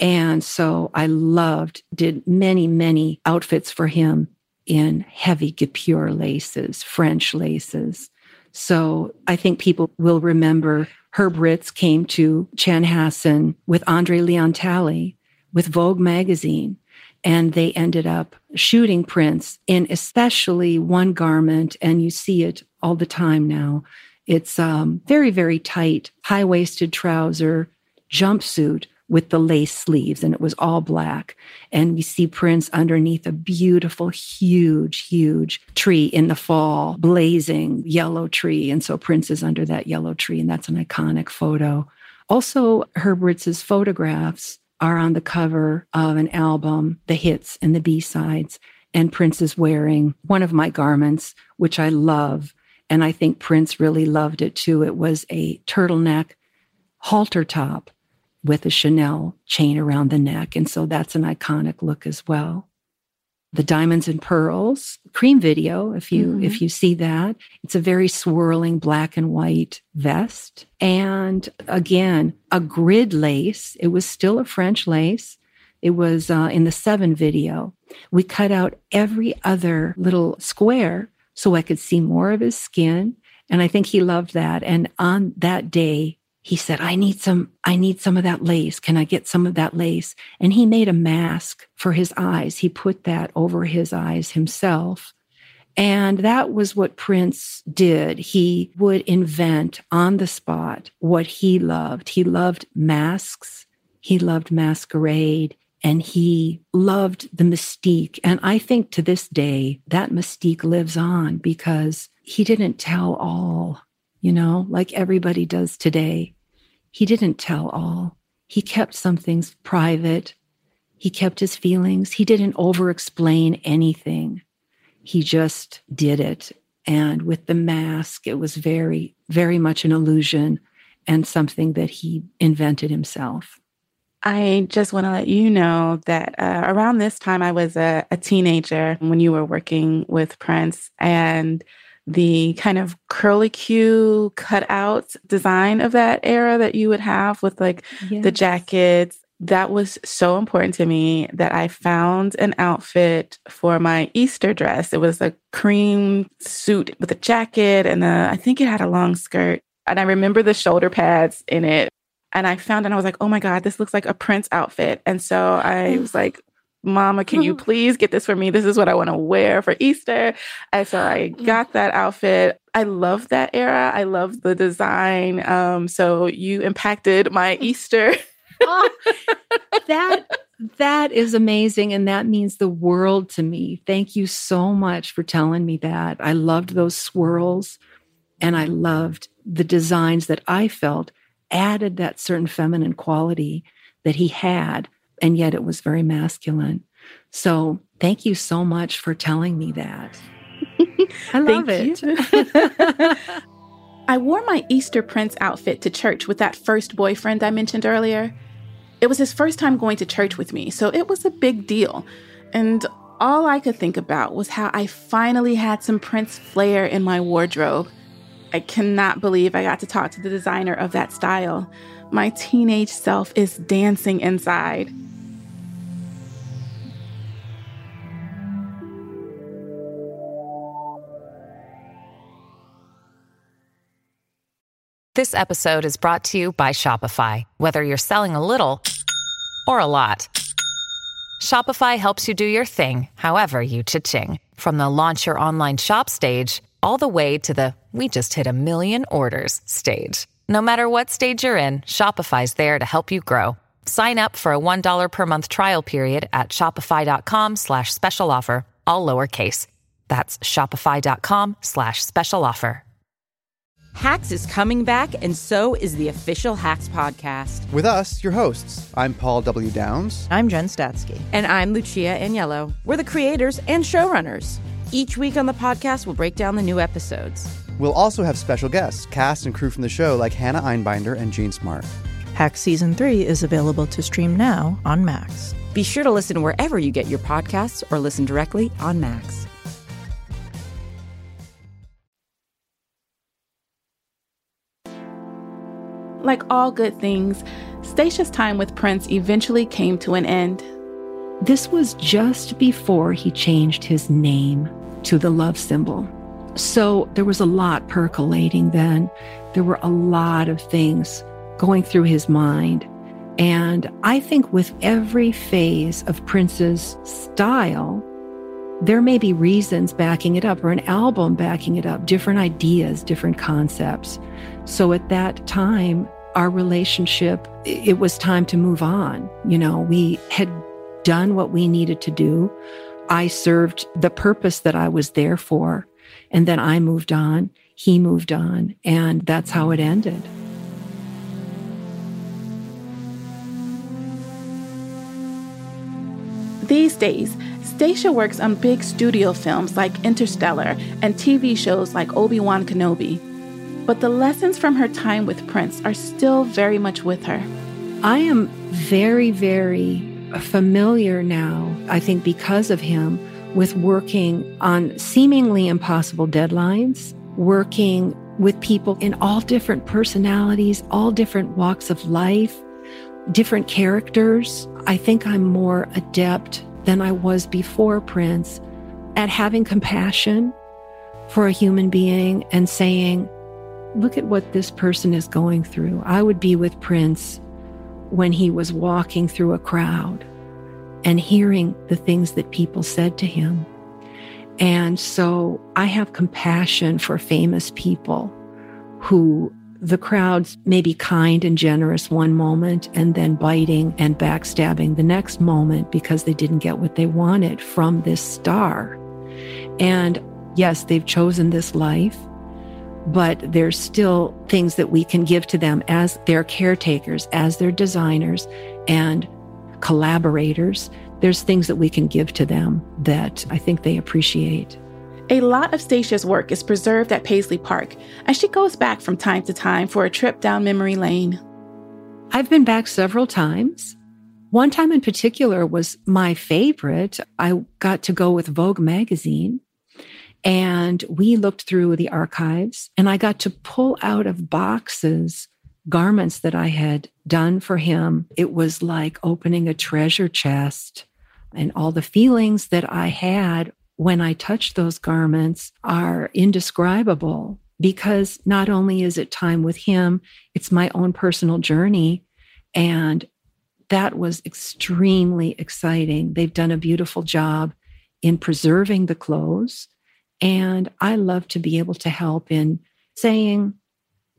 S2: And so I loved, did many, many outfits for him in heavy guipure laces, French laces. So I think people will remember Herb Ritts came to Chanhassen with Andre Leon Talley with Vogue magazine. And they ended up shooting Prince in especially one garment. And you see it all the time now it's um, very, very tight, high waisted trouser, jumpsuit with the lace sleeves, and it was all black. And we see Prince underneath a beautiful, huge, huge tree in the fall, blazing yellow tree. And so Prince is under that yellow tree, and that's an iconic photo. Also, Herb Ritts's photographs are on the cover of an album, the hits and the B sides. And Prince is wearing one of my garments, which I love. And I think Prince really loved it too. It was a turtleneck halter top with a Chanel chain around the neck. And so that's an iconic look as well. the Diamonds and Pearls cream video, if you
S1: Mhm.
S2: if you see that. It's a very swirling black and white vest. And again, a grid lace. It was still a French lace. It was uh, in the seven video. We cut out every other little square so I could see more of his skin. And I think he loved that. And on that day, he said, I need some, I need some of that lace. Can I get some of that lace? And he made a mask for his eyes. He put that over his eyes himself. And that was what Prince did. He would invent on the spot what he loved. He loved masks. He loved masquerade and he loved the mystique. And I think to this day, that mystique lives on because he didn't tell all, you know, like everybody does today. He didn't tell all. He kept some things private. He kept his feelings. He didn't over explain anything. He just did it. And with the mask, it was very, very much an illusion and something that he invented himself.
S1: I just want to let you know that uh, around this time, I was a, a teenager when you were working with Prince, and the kind of curly Q cutout design of that era that you would have with like the jackets. That was so important to me that I found an outfit for my Easter dress. It was a cream suit with a jacket, and a, I think it had a long skirt. And I remember the shoulder pads in it and I found it and I was like, oh my God, this looks like a Prince outfit. And so I was like, Mama, can you please get this for me? This is what I want to wear for Easter. And so I got that outfit. I love that era. I love the design. Um, so you impacted my Easter.
S2: Oh, that that is amazing and that means the world to me. Thank you so much for telling me that. I loved those swirls and I loved the designs that I felt added that certain feminine quality that he had, and yet it was very masculine. So thank you so much for telling me that. I love it.
S1: I wore my Easter Prince outfit to church with that first boyfriend I mentioned earlier. It was his first time going to church with me, so it was a big deal. And all I could think about was how I finally had some Prince flair in my wardrobe. I cannot believe I got to talk to the designer of that style. My teenage self is dancing inside.
S8: This episode is brought to you by Shopify. Whether you're selling a little or a lot, Shopify helps you do your thing, however you cha-ching. From the launch your online shop stage, all the way to the we just hit a million orders stage. No matter what stage you're in, Shopify's there to help you grow. Sign up for a $1 per month trial period at shopify.com slash special offer, all lowercase. That's shopify.com slash special offer.
S9: Hacks is coming back, and so is the official Hacks podcast.
S10: With us, your hosts. I'm Paul W. Downs.
S11: I'm Jen Statsky.
S9: And I'm Lucia Aniello. We're the creators and showrunners. Each week on the podcast, we'll break down the new episodes.
S10: We'll also have special guests, cast and crew from the show like Hannah Einbinder and Jean Smart.
S11: Hack Season 3 is available to stream now on Max.
S9: Be sure to listen wherever you get your podcasts or listen directly on Max.
S1: Like all good things, Stacia's time with Prince eventually came to an end.
S2: This was just before he changed his name to the love symbol. So there was a lot percolating then. There were a lot of things going through his mind. And I think with every phase of Prince's style, there may be reasons backing it up or an album backing it up, different ideas, different concepts. So at that time, our relationship, it was time to move on. You know, we had done what we needed to do. I served the purpose that I was there for. And then I moved on. He moved on. And that's how it ended.
S1: These days, Stacia works on big studio films like Interstellar and TV shows like Obi Wan Kenobi. But the lessons from her time with Prince are still very much with her.
S2: I am very, very familiar now, I think because of him, with working on seemingly impossible deadlines, working with people in all different personalities, all different walks of life, different characters. I think I'm more adept than I was before Prince at having compassion for a human being and saying, look at what this person is going through. I would be with Prince when he was walking through a crowd and hearing the things that people said to him. And so I have compassion for famous people who the crowds may be kind and generous one moment and then biting and backstabbing the next moment because they didn't get what they wanted from this star. And yes, they've chosen this life, but there's still things that we can give to them as their caretakers, as their designers and collaborators. There's things that we can give to them that I think they appreciate.
S1: A lot of Stacia's work is preserved at Paisley Park, and she goes back from time to time for a trip down memory lane.
S2: I've been back several times. One time in particular was my favorite. I got to go with Vogue magazine and we looked through the archives and I got to pull out of boxes garments that I had done for him. It was like opening a treasure chest and all the feelings that I had when I touched those garments are indescribable because not only is it time with him, it's my own personal journey. And that was extremely exciting. They've done a beautiful job in preserving the clothes. And I love to be able to help in saying,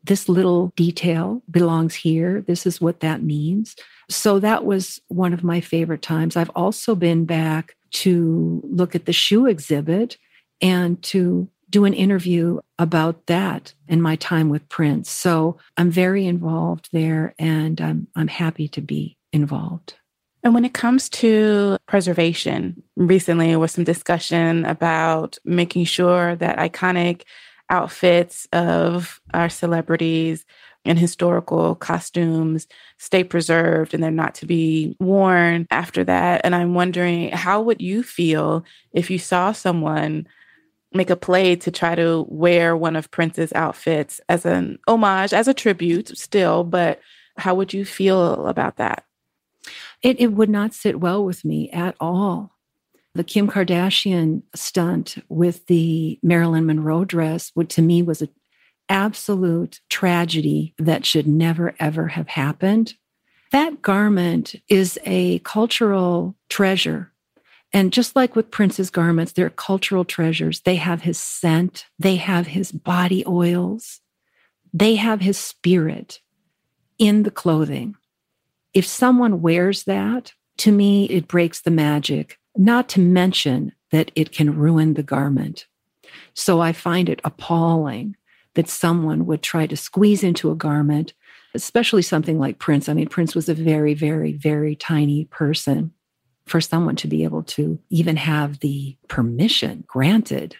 S2: this little detail belongs here. This is what that means. So that was one of my favorite times. I've also been back to look at the shoe exhibit and to do an interview about that and my time with Prince. So I'm very involved there and I'm, I'm happy to be involved.
S1: And when it comes to preservation, recently there was some discussion about making sure that iconic outfits of our celebrities and historical costumes stay preserved and they're not to be worn after that. And I'm wondering, how would you feel if you saw someone make a play to try to wear one of Prince's outfits as an homage, as a tribute still, but how would you feel about that?
S2: It, it would not sit well with me at all. The Kim Kardashian stunt with the Marilyn Monroe dress, would to me was an absolute tragedy that should never, ever have happened. That garment is a cultural treasure. And just like with Prince's garments, they're cultural treasures. They have his scent, they have his body oils, they have his spirit in the clothing. If someone wears that, to me, it breaks the magic not to mention that it can ruin the garment. So I find it appalling that someone would try to squeeze into a garment, especially something like Prince. I mean, Prince was a very, very, very tiny person. For someone to be able to even have the permission granted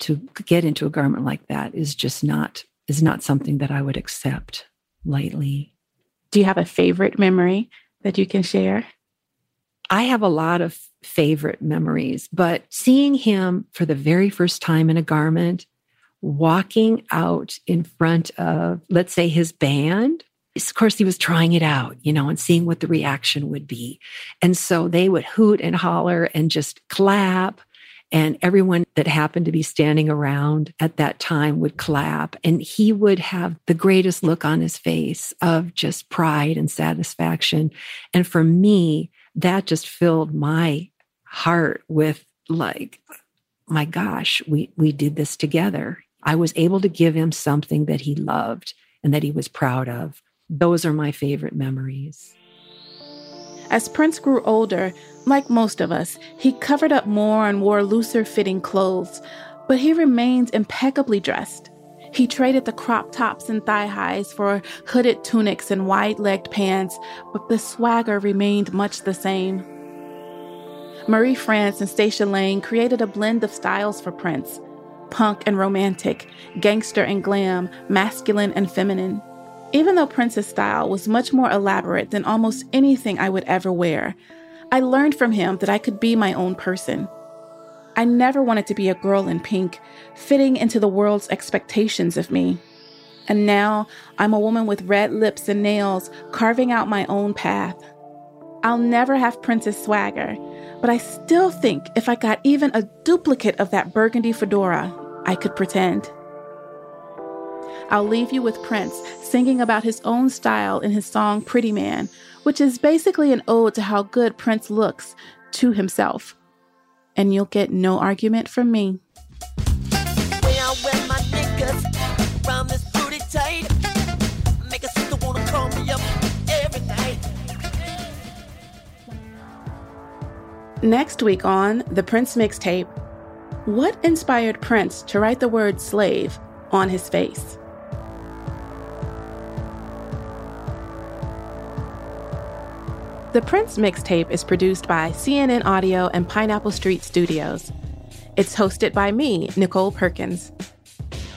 S2: to get into a garment like that is just not is not something that I would accept lightly.
S1: Do you have a favorite memory that you can share?
S2: I have a lot of favorite memories, but seeing him for the very first time in a garment, walking out in front of, let's say, his band. Of course, he was trying it out, you know, and seeing what the reaction would be. And so they would hoot and holler and just clap. And everyone that happened to be standing around at that time would clap. And he would have the greatest look on his face of just pride and satisfaction. And for me, that just filled my heart with like, my gosh, we, we did this together. I was able to give him something that he loved and that he was proud of. Those are my favorite memories.
S1: As Prince grew older, like most of us, he covered up more and wore looser fitting clothes, but he remained impeccably dressed. He traded the crop tops and thigh highs for hooded tunics and wide legged pants, but the swagger remained much the same. Marie France and Stacia Lang created a blend of styles for Prince punk and romantic, gangster and glam, masculine and feminine. Even though Prince's style was much more elaborate than almost anything I would ever wear, I learned from him that I could be my own person. I never wanted to be a girl in pink, fitting into the world's expectations of me. And now I'm a woman with red lips and nails, carving out my own path. I'll never have Prince's swagger, but I still think if I got even a duplicate of that burgundy fedora, I could pretend. I'll leave you with Prince singing about his own style in his song Pretty Man, which is basically an ode to how good Prince looks to himself. And you'll get no argument from me. Next week on The Prince Mixtape, what inspired Prince to write the word slave on his face? The Prince Mixtape is produced by CNN Audio and Pineapple Street Studios. It's hosted by me, Nicole Perkins.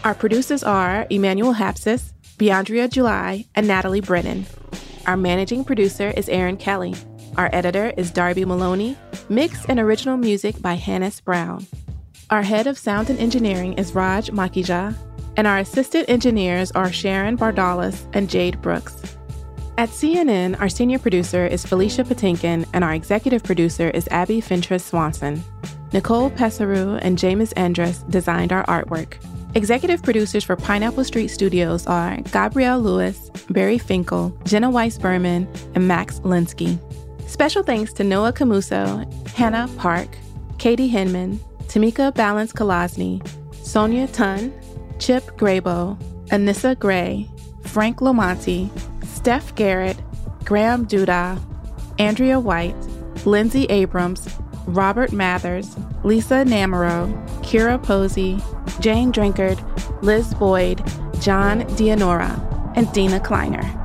S1: Our producers are Emmanuel Hapsis, Beandria July, and Natalie Brennan. Our managing producer is Aaron Kelly. Our editor is Darby Maloney. Mix and original music by Hannis Brown. Our head of sound and engineering is Raj Makhija, and our assistant engineers are Sharon Bardalis and Jade Brooks. At CNN, our senior producer is Felicia Patinkin, and our executive producer is Abby Fentress Swanson. Nicole Pesaru and James Andrus designed our artwork. Executive producers for Pineapple Street Studios are Gabrielle Lewis, Barry Finkel, Jenna Weiss Berman, and Max Linsky. Special thanks to Noah Camuso, Hannah Park, Katie Hinman, Tamika Balance Kolosny, Sonia Tun, Chip Grabow, Anissa Gray, Frank Lomonti, Steph Garrett, Graham Duda, Andrea White, Lindsay Abrams, Robert Mathers, Lisa Namerow, Kira Posey, Jane Drinkard, Liz Boyd, John Dianora, and Dina Kleiner.